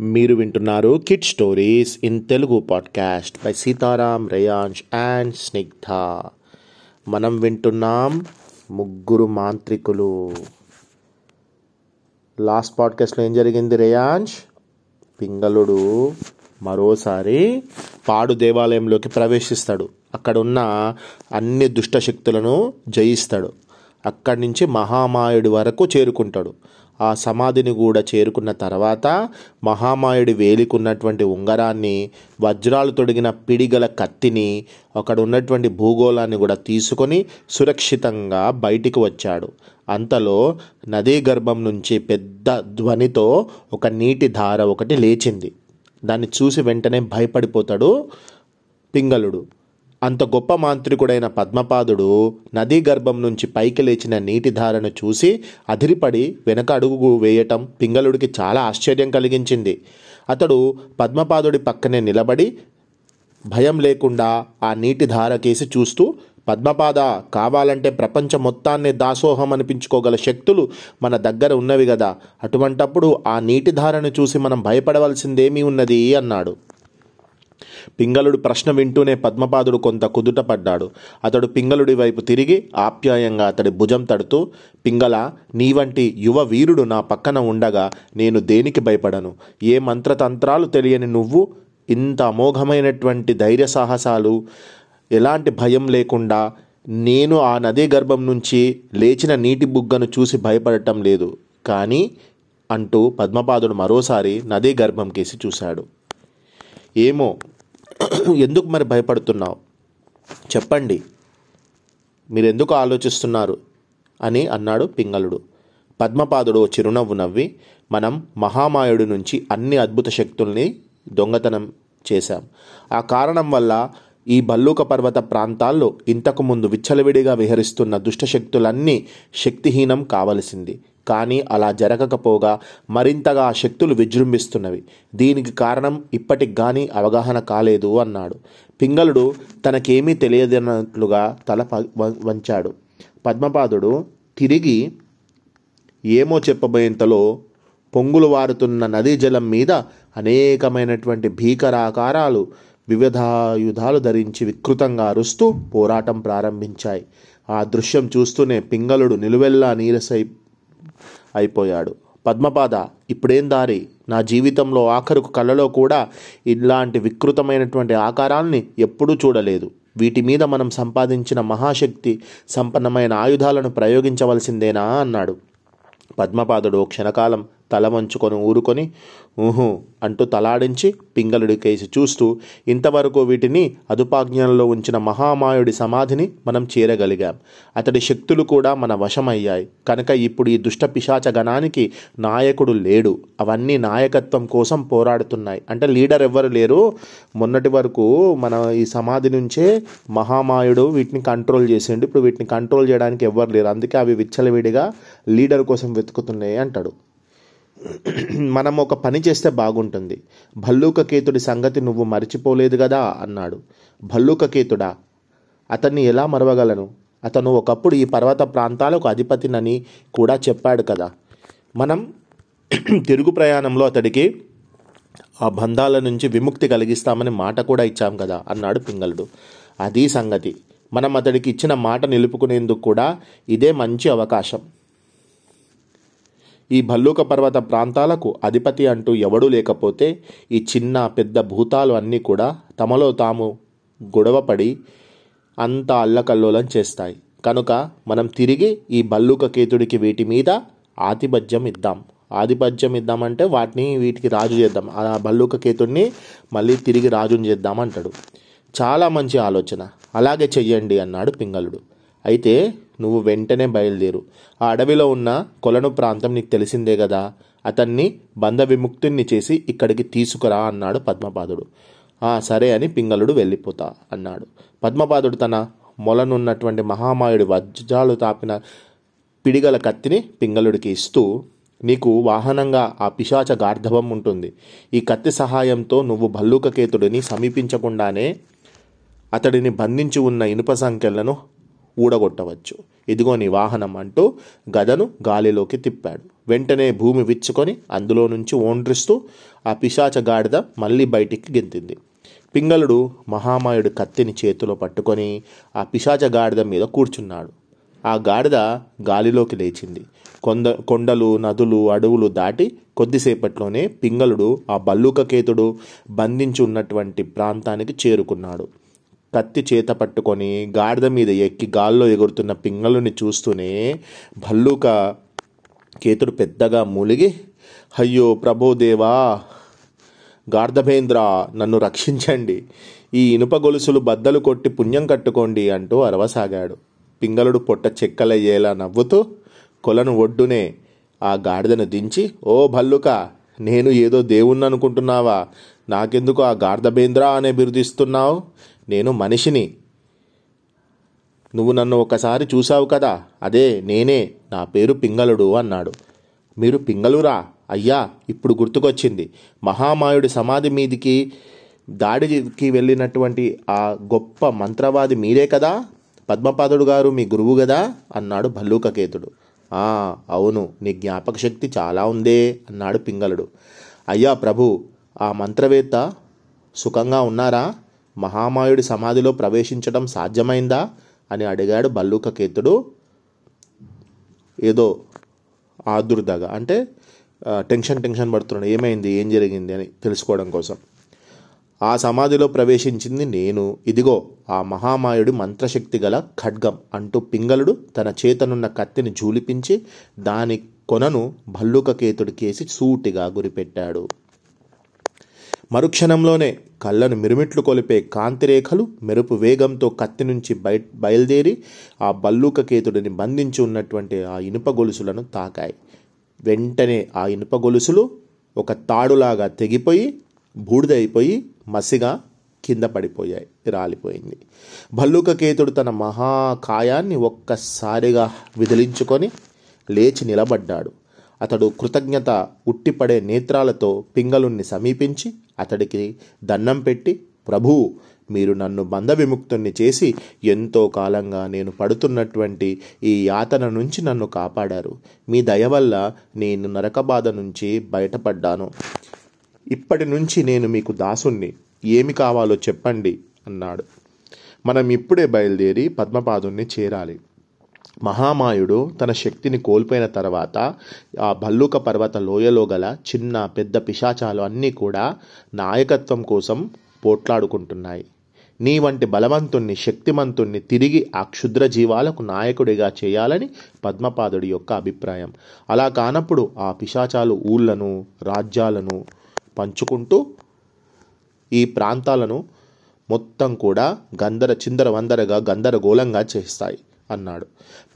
మీరు వింటున్నారు kid stories in Telugu podcast by Sitaram Reyansh and Snigdha మనం వింటున్నాం ముగ్గురు మాంత్రికులు. లాస్ట్ పాడ్కాస్ట్లో ఏం జరిగింది రేయాంష్ పింగళుడు మరోసారి పాడు దేవాలయంలోకి ప్రవేశిస్తాడు. అక్కడ ఉన్న అన్ని దుష్ట శక్తులను జయిస్తాడు. అక్కడి నుంచి మహామాయుడి వరకు చేరుకుంటాడు. ఆ సమాధిని కూడా చేరుకున్న తర్వాత మహామాయుడి వేలికున్నటువంటి ఉంగరాన్ని వజ్రాలు తొడిగిన పిడిగల కత్తిని అక్కడ ఉన్నటువంటి భూగోళాన్ని కూడా తీసుకొని సురక్షితంగా బయటికి వచ్చాడు. అంతలో నదీ గర్భం నుంచి పెద్ద ధ్వనితో ఒక నీటి ధార ఒకటి లేచింది. దాన్ని చూసి వెంటనే భయపడిపోతాడు పింగళుడు. అంత గొప్ప మాంత్రికుడైన పద్మపాదుడు నదీ గర్భం నుంచి పైకి లేచిన నీటి ధారను చూసి అదిరిపడి వెనక అడుగు వేయటం పింగళుడికి చాలా ఆశ్చర్యం కలిగించింది. అతడు పద్మపాదుడి పక్కనే నిలబడి భయం లేకుండా ఆ నీటి ధార కేసి చూస్తూ పద్మపాద కావాలంటే ప్రపంచం మొత్తాన్ని దాసోహం అనిపించుకోగల శక్తులు మన దగ్గర ఉన్నవి కదా అటువంటప్పుడు ఆ నీటి ధారను చూసి మనం భయపడవలసిందేమీ ఉన్నది అన్నాడు. పింగళుడు ప్రశ్న వింటూనే పద్మపాదుడు కొంత కుదుటపడ్డాడు. అతడు పింగళుడి వైపు తిరిగి ఆప్యాయంగా అతడి భుజం తడుతూ పింగళ నీ వంటి యువ వీరుడు నా పక్కన ఉండగా నేను దేనికి భయపడను? ఏ మంత్రతంత్రాలు తెలియని నువ్వు? ఇంత అమోఘమైనటువంటి ధైర్య సాహసాలు ఎలాంటి భయం లేకుండా నేను ఆ నదీ గర్భం నుంచి లేచిన నీటి బుగ్గను చూసి భయపడటం లేదు. కానీ అంటూ పద్మపాదుడు మరోసారి నదీ గర్భం కేసి చూశాడు. ఏమో ఎందుకు మరి భయపడుతున్నావు? చెప్పండి. మీరు ఎందుకు ఆలోచిస్తున్నారు? అని అన్నాడు పింగళుడు. పద్మపాదుడు చిరునవ్వు నవ్వి మనం మహామాయుడు నుంచి అన్ని అద్భుత శక్తుల్ని దొంగతనం చేశాం. ఆ కారణం వల్ల ఈ భల్లూక పర్వత ప్రాంతాల్లో ఇంతకు ముందు విచ్చలవిడిగా విహరిస్తున్న దుష్టశక్తులన్నీ శక్తిహీనం కావలసింది. కానీ అలా జరగకపోగా మరింతగా ఆ శక్తులు విజృంభిస్తున్నవి. దీనికి కారణం ఇప్పటికి కానీ అవగాహన కాలేదు అన్నాడు. పింగళుడు తనకేమీ తెలియదన్నట్లుగా తల వంచాడు. పద్మపాదుడు తిరిగి ఏమో చెప్పబోయేంతలో పొంగులు వారుతున్న నదీ జలం మీద అనేకమైనటువంటి భీకరాకారాలు వివిధాయుధాలు ధరించి వికృతంగా అరుస్తూ పోరాటం ప్రారంభించాయి. ఆ దృశ్యం చూస్తూనే పింగళుడు నిలువెల్లా నీరసై అయిపోయాడు. పద్మపాద ఇప్పుడేం దారి? నా జీవితంలో ఆఖరుకు కళ్ళలో కూడా ఇలాంటి వికృతమైనటువంటి ఆకారాల్ని ఎప్పుడూ చూడలేదు. వీటి మీద మనం సంపాదించిన మహాశక్తి సంపన్నమైన ఆయుధాలను ప్రయోగించవలసిందేనా? అన్నాడు. పద్మపాదుడు క్షణకాలం తల మంచుకొని ఊరుకొని ఊహు అంటూ తలాడించి పింగళుడికేసి చూస్తూ ఇంతవరకు వీటిని అదుపాజ్ఞంలో ఉంచిన మహామాయుడి సమాధిని మనం చేరగలిగాం. అతడి శక్తులు కూడా మన వశమయ్యాయి. కనుక ఇప్పుడు ఈ దుష్ట పిశాచ గణానికి నాయకుడు లేడు. అవన్నీ నాయకత్వం కోసం పోరాడుతున్నాయి. అంటే లీడర్ ఎవ్వరు లేరు. మొన్నటి వరకు మన ఈ సమాధి నుంచే మహామాయుడు వీటిని కంట్రోల్ చేసిండు. ఇప్పుడు వీటిని కంట్రోల్ చేయడానికి ఎవ్వరు లేరు. అందుకే అవి విచ్చలవిడిగా లీడర్ కోసం వెతుకుతున్నాయి అంటాడు. మనం ఒక పని చేస్తే బాగుంటుంది. భల్లూకకేతుడి సంగతి నువ్వు మర్చిపోలేదు కదా అన్నాడు. భల్లూకకేతుడా అతన్ని ఎలా మరవగలను? అతను ఒకప్పుడు ఈ పర్వత ప్రాంతాలకు అధిపతినని కూడా చెప్పాడు కదా. మనం తిరుగు ప్రయాణంలో అతడికి ఆ బంధాల నుంచి విముక్తి కలిగిస్తామని మాట కూడా ఇచ్చాం కదా అన్నాడు పింగళుడు. అది సంగతి. మనం అతడికి ఇచ్చిన మాట నిలుపుకునేందుకు కూడా ఇదే మంచి అవకాశం. ఈ భల్లూక పర్వత ప్రాంతాలకు అధిపతి అంటూ ఎవడూ లేకపోతే ఈ చిన్న పెద్ద భూతాలు అన్నీ కూడా తమలో తాము గొడవపడి అంత అల్లకల్లోలం చేస్తాయి. కనుక మనం తిరిగి ఈ భల్లూక కేతుడికి వీటి మీద ఆధిపత్యం ఇద్దాం. ఆధిపత్యం ఇద్దామంటే వాటిని వీటికి రాజు చేద్దాం. ఆ భల్లూక కేతుడిని మళ్ళీ తిరిగి రాజుని చేద్దాం అంటాడు. చాలా మంచి ఆలోచన. అలాగే చెయ్యండి అన్నాడు పింగళుడు. అయితే నువ్వు వెంటనే బయలుదేరు. ఆ అడవిలో ఉన్న కొలను ప్రాంతం నీకు తెలిసిందే కదా. అతన్ని బంధ విముక్తుణ్ణి చేసి ఇక్కడికి తీసుకురా అన్నాడు పద్మపాదుడు. ఆ సరే అని పింగళుడు వెళ్ళిపోతా అన్నాడు. పద్మపాదుడు తన మొలనున్నటువంటి మహామాయుడి వజ్రాలు తాపిన పిడిగల కత్తిని పింగళుడికి ఇస్తూ నీకు వాహనంగా ఆ పిశాచ గార్ధవం ఉంటుంది. ఈ కత్తి సహాయంతో నువ్వు భల్లూకకేతుడిని సమీపించకుండానే అతడిని బంధించి ఉన్న ఇనుప సంఖ్యలను ఊడగొట్టవచ్చు. ఇదిగో నీ వాహనం అంటూ గదను గాలిలోకి తిప్పాడు. వెంటనే భూమి విచ్చుకొని అందులో నుంచి ఓండ్రిస్తూ ఆ పిశాచ గాడిద మళ్ళీ బయటికి గెంతింది. పింగళుడు మహామాయుడు కత్తిని చేతిలో పట్టుకొని ఆ పిశాచ గాడిద మీద కూర్చున్నాడు. ఆ గాడిద గాలిలోకి లేచింది. కొంద కొండలు నదులు అడవులు దాటి కొద్దిసేపట్లోనే పింగళుడు ఆ బల్లుకకేతుడు బంధించి ఉన్నటువంటి ప్రాంతానికి చేరుకున్నాడు. కత్తి చేత పట్టుకొని గాడిద మీద ఎక్కి గాల్లో ఎగురుతున్న పింగళుని చూస్తూనే భల్లూక కేతుడు పెద్దగా మూలిగి అయ్యో ప్రభోదేవా గార్ధభేంద్ర నన్ను రక్షించండి. ఈ ఇనుప గొలుసులు బద్దలు కొట్టి పుణ్యం కట్టుకోండి అంటూ అరవసాగాడు. పింగళుడు పొట్ట చెక్కలయ్యేలా నవ్వుతూ కొలను ఒడ్డునే ఆ గాడిదను దించి ఓ భల్లుక నేను ఏదో దేవుణ్ణి అనుకుంటున్నావా నాకెందుకు ఆ గార్ధబేంద్ర అనే బిరుదిస్తున్నావు? నేను మనిషిని. నువ్వు నన్ను ఒకసారి చూసావు కదా? అదే నేనే. నా పేరు పింగళుడు అన్నాడు. మీరు పింగళురా? అయ్యా ఇప్పుడు గుర్తుకొచ్చింది. మహామాయుడి సమాధి మీదికి దాడికి వెళ్ళినటువంటి ఆ గొప్ప మంత్రవాది మీరే కదా? పద్మపాదుడు గారు మీ గురువు కదా? అన్నాడు భల్లూకకేతుడు. ఆ అవును నీ జ్ఞాపక శక్తి చాలా ఉందే అన్నాడు పింగళుడు. అయ్యా ప్రభు ఆ మంత్రవేత్త సుఖంగా ఉన్నారా? మహామాయుడి సమాధిలో ప్రవేశించడం సాధ్యమైందా? అని అడిగాడు భల్లూకకేతుడు ఏదో ఆదుర్దగా. అంటే టెన్షన్ టెన్షన్ పడుతున్నాడు. ఏమైంది? ఏం జరిగింది? అని తెలుసుకోవడం కోసం. ఆ సమాధిలో ప్రవేశించింది నేను. ఇదిగో ఆ మహామాయుడి మంత్రశక్తి గల ఖడ్గం అంటూ పింగళుడు తన చేతనున్న కత్తిని జూలిపించి దాని కొనను భల్లూకకేతుడి కేసి సూటిగా గురిపెట్టాడు. మరుక్షణంలోనే కళ్ళను మిరుమిట్లు కొలిపే కాంతిరేఖలు మెరుపు వేగంతో కత్తి నుంచి బయ బయలుదేరి ఆ బల్లూకకేతుడిని బంధించి ఉన్నటువంటి ఆ ఇనుప గొలుసులను తాకాయి. వెంటనే ఆ ఇనుప గొలుసులు ఒక తాడులాగా తెగిపోయి బూడిదైపోయి మసిగా కింద పడిపోయాయి రాలిపోయింది. భల్లూకకేతుడు తన మహాకాయాన్ని ఒక్కసారిగా విదిలించుకొని లేచి నిలబడ్డాడు. అతడు కృతజ్ఞత ఉట్టిపడే నేత్రాలతో పింగళుణ్ణి సమీపించి అతడికి దన్నం పెట్టి ప్రభూ మీరు నన్ను బంధ విముక్తుణ్ణి చేసి ఎంతో కాలంగా నేను పడుతున్నటువంటి ఈ యాతన నుంచి నన్ను కాపాడారు. మీ దయ వల్ల నేను నరకబాధ నుంచి బయటపడ్డాను. ఇప్పటి నుంచి నేను మీకు దాసుణ్ణి. ఏమి కావాలో చెప్పండి అన్నాడు. మనం ఇప్పుడే బయలుదేరి పద్మపాదుణ్ణి చేరాలి. మహామాయుడు తన శక్తిని కోల్పోయిన తర్వాత ఆ భల్లూక పర్వత లోయలో గల చిన్న పెద్ద పిశాచాలు అన్నీ కూడా నాయకత్వం కోసం పోట్లాడుకుంటున్నాయి. నీ వంటి బలవంతుణ్ణి శక్తిమంతుణ్ణి తిరిగి ఆ క్షుద్ర జీవాలకు నాయకుడిగా చేయాలని పద్మపాదుడి యొక్క అభిప్రాయం. అలా కానప్పుడు ఆ పిశాచాలు ఊళ్ళను రాజ్యాలను పంచుకుంటూ ఈ ప్రాంతాలను మొత్తం కూడా గందర చిందర వందరగా గందరగోళంగా చేస్తాయి. అన్నాడు.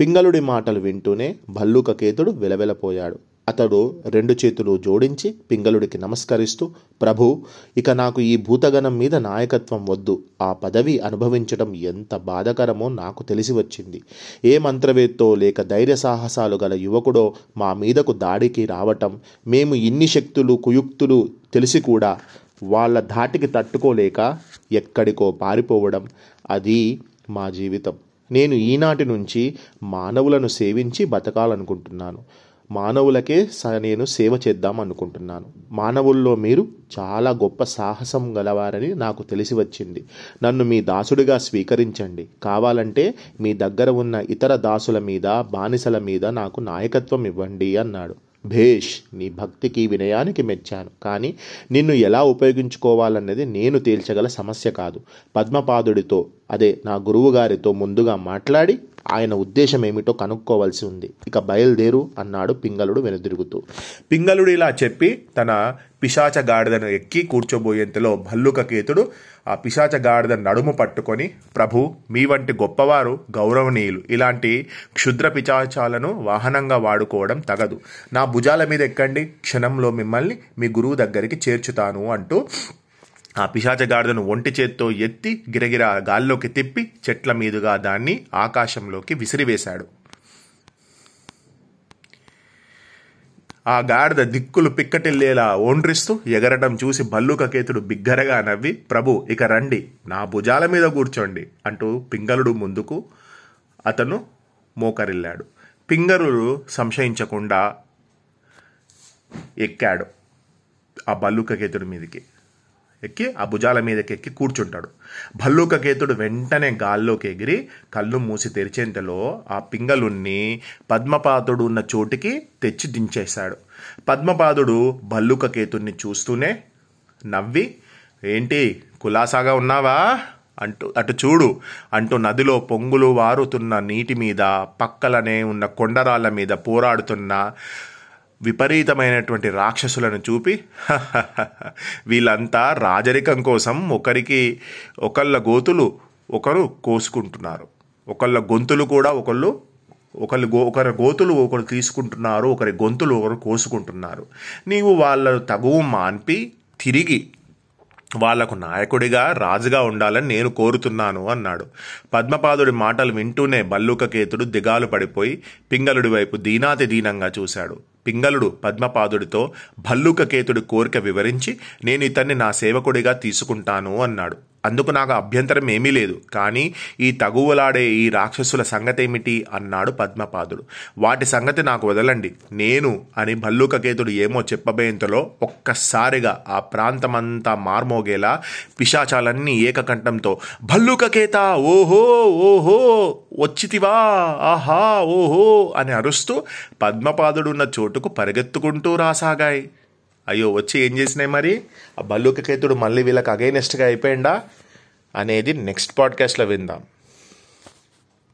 పింగళుడి మాటలు వింటూనే భల్లూకకేతుడు వెలవెలపోయాడు. అతడు రెండు చేతులు జోడించి పింగళుడికి నమస్కరిస్తూ ప్రభు ఇక నాకు ఈ భూతగణం మీద నాయకత్వం వద్దు. ఆ పదవి అనుభవించడం ఎంత బాధకరమో నాకు తెలిసి వచ్చింది. ఏ మంత్రవేత్తో లేక ధైర్య సాహసాలు గల యువకుడో మా మీదకు దాడికి రావటం మేము ఇన్ని శక్తులు కుయుక్తులు తెలిసి కూడా వాళ్ళ ధాటికి తట్టుకోలేక ఎక్కడికో పారిపోవడం అది మా జీవితం. నేను ఈనాటి నుంచి మానవులను సేవించి బతకాలనుకుంటున్నాను. మానవులకే స- నేను సేవ చేద్దాం అనుకుంటున్నాను. మానవుల్లో మీరు చాలా గొప్ప సాహసం గలవారని నాకు తెలిసి వచ్చింది. నన్ను మీ దాసుడిగా స్వీకరించండి. కావాలంటే మీ దగ్గర ఉన్న ఇతర దాసుల మీద బానిసల మీద నాకు నాయకత్వం ఇవ్వండి అన్నాడు. భేష్ నీ భక్తికి వినయానికి మెచ్చాను. కానీ నిన్ను ఎలా ఉపయోగించుకోవాలన్నది నేను తేల్చగల సమస్య కాదు. పద్మపాదుడితో అదే నా గురువుగారితో ముందుగా మాట్లాడి ఆయన ఉద్దేశం ఏమిటో కనుక్కోవాల్సి ఉంది. ఇక బయలుదేరు అన్నాడు పింగళుడు వెనుదిరుగుతూ. పింగళుడు ఇలా చెప్పి తన పిశాచ గాడిదను ఎక్కి కూర్చోబోయేంతలో భల్లుకకేతుడు ఆ పిశాచ గాడిద నడుము పట్టుకొని ప్రభు మీ వంటి గొప్పవారు గౌరవనీయులు. ఇలాంటి క్షుద్ర పిశాచాలను వాహనంగా వాడుకోవడం తగదు. నా భుజాల మీద ఎక్కండి. క్షణంలో మిమ్మల్ని మీ గురువు దగ్గరికి చేర్చుతాను అంటూ ఆ పిశాచ గాడిదను ఒంటి చేత్తో ఎత్తి గిరగిరా గాల్లోకి తిప్పి చెట్ల మీదుగా దాన్ని ఆకాశంలోకి విసిరివేశాడు. ఆ గాడిద దిక్కులు పిక్కటిల్లేలా ఓండ్రిస్తూ ఎగరటం చూసి భల్లుకకేతుడు బిగ్గరగా నవ్వి ప్రభు ఇక రండి నా భుజాల మీద కూర్చోండి అంటూ పింగళుడు ముందుకు అతను మోకరిల్లాడు. పింగరుడు సంశయించకుండా ఎక్కాడు ఆ బల్లుకకేతుడి మీదకి. ఎక్కి ఆ భుజాల మీదకి ఎక్కి కూర్చుంటాడు. భల్లూకకేతుడు వెంటనే గాల్లోకి ఎగిరి కళ్ళు మూసి తెరిచేంతలో ఆ పింగలుణ్ణి పద్మపాదుడు ఉన్న చోటికి తెచ్చి దించేశాడు. పద్మపాదుడు భల్లూకకేతుడిని చూస్తూనే నవ్వి ఏంటి కులాసాగా ఉన్నావా? అంటూ అటు చూడు అంటూ నదిలో పొంగులు వారుతున్న నీటి మీద పక్కలనే ఉన్న కొండరాళ్ళ మీద పోరాడుతున్న విపరీతమైనటువంటి రాక్షసులను చూపి వీళ్ళంతా రాజరికం కోసం ఒకరికి ఒకళ్ళ గోతులు ఒకరు కోసుకుంటున్నారు. ఒకళ్ళ గొంతులు కూడా ఒకళ్ళు ఒకళ్ళు గో ఒకరి గోతులు ఒకరు తీసుకుంటున్నారు ఒకరి గొంతులు ఒకరు కోసుకుంటున్నారు. నీవు వాళ్ళ తగువు మాన్పి తిరిగి వాళ్ళకు నాయకుడిగా రాజుగా ఉండాలని నేను కోరుతున్నాను అన్నాడు. పద్మపాదుడి మాటలు వింటూనే బల్లూకకేతుడు దిగాలు పడిపోయి పింగళుడి వైపు దీనాతి దీనంగా చూశాడు. పింగళుడు పద్మపాదుడితో భల్లూకకేతుడి కోరిక వివరించి నేను ఇతన్ని నా సేవకుడిగా తీసుకుంటాను అన్నాడు. అందుకు నాకు అభ్యంతరం ఏమీ లేదు. కానీ ఈ తగువలాడే ఈ రాక్షసుల సంగతేమిటి? అన్నాడు పద్మపాదుడు. వాటి సంగతి నాకు వదలండి. నేను అని భల్లూకకేతుడు ఏమో చెప్పబోయేంతలో ఒక్కసారిగా ఆ ప్రాంతమంతా మార్మోగేలా పిశాచాలన్నీ ఏకకంఠంతో భల్లూకకేత ఓహో ఓహో వచ్చితివా ఆహా ఓహో అని అరుస్తూ పద్మపాదుడున్న చోటుకు పరిగెత్తుకుంటూ రాసాగాయి. అయ్యో వచ్చి ఏం చేసినాయి మరి? ఆ బల్లుకకేతుడు మళ్ళీ వీళ్ళకి అగైనెస్ట్గా అయిపోయిందా? అనేది నెక్స్ట్ పాడ్కాస్ట్లో విందాం.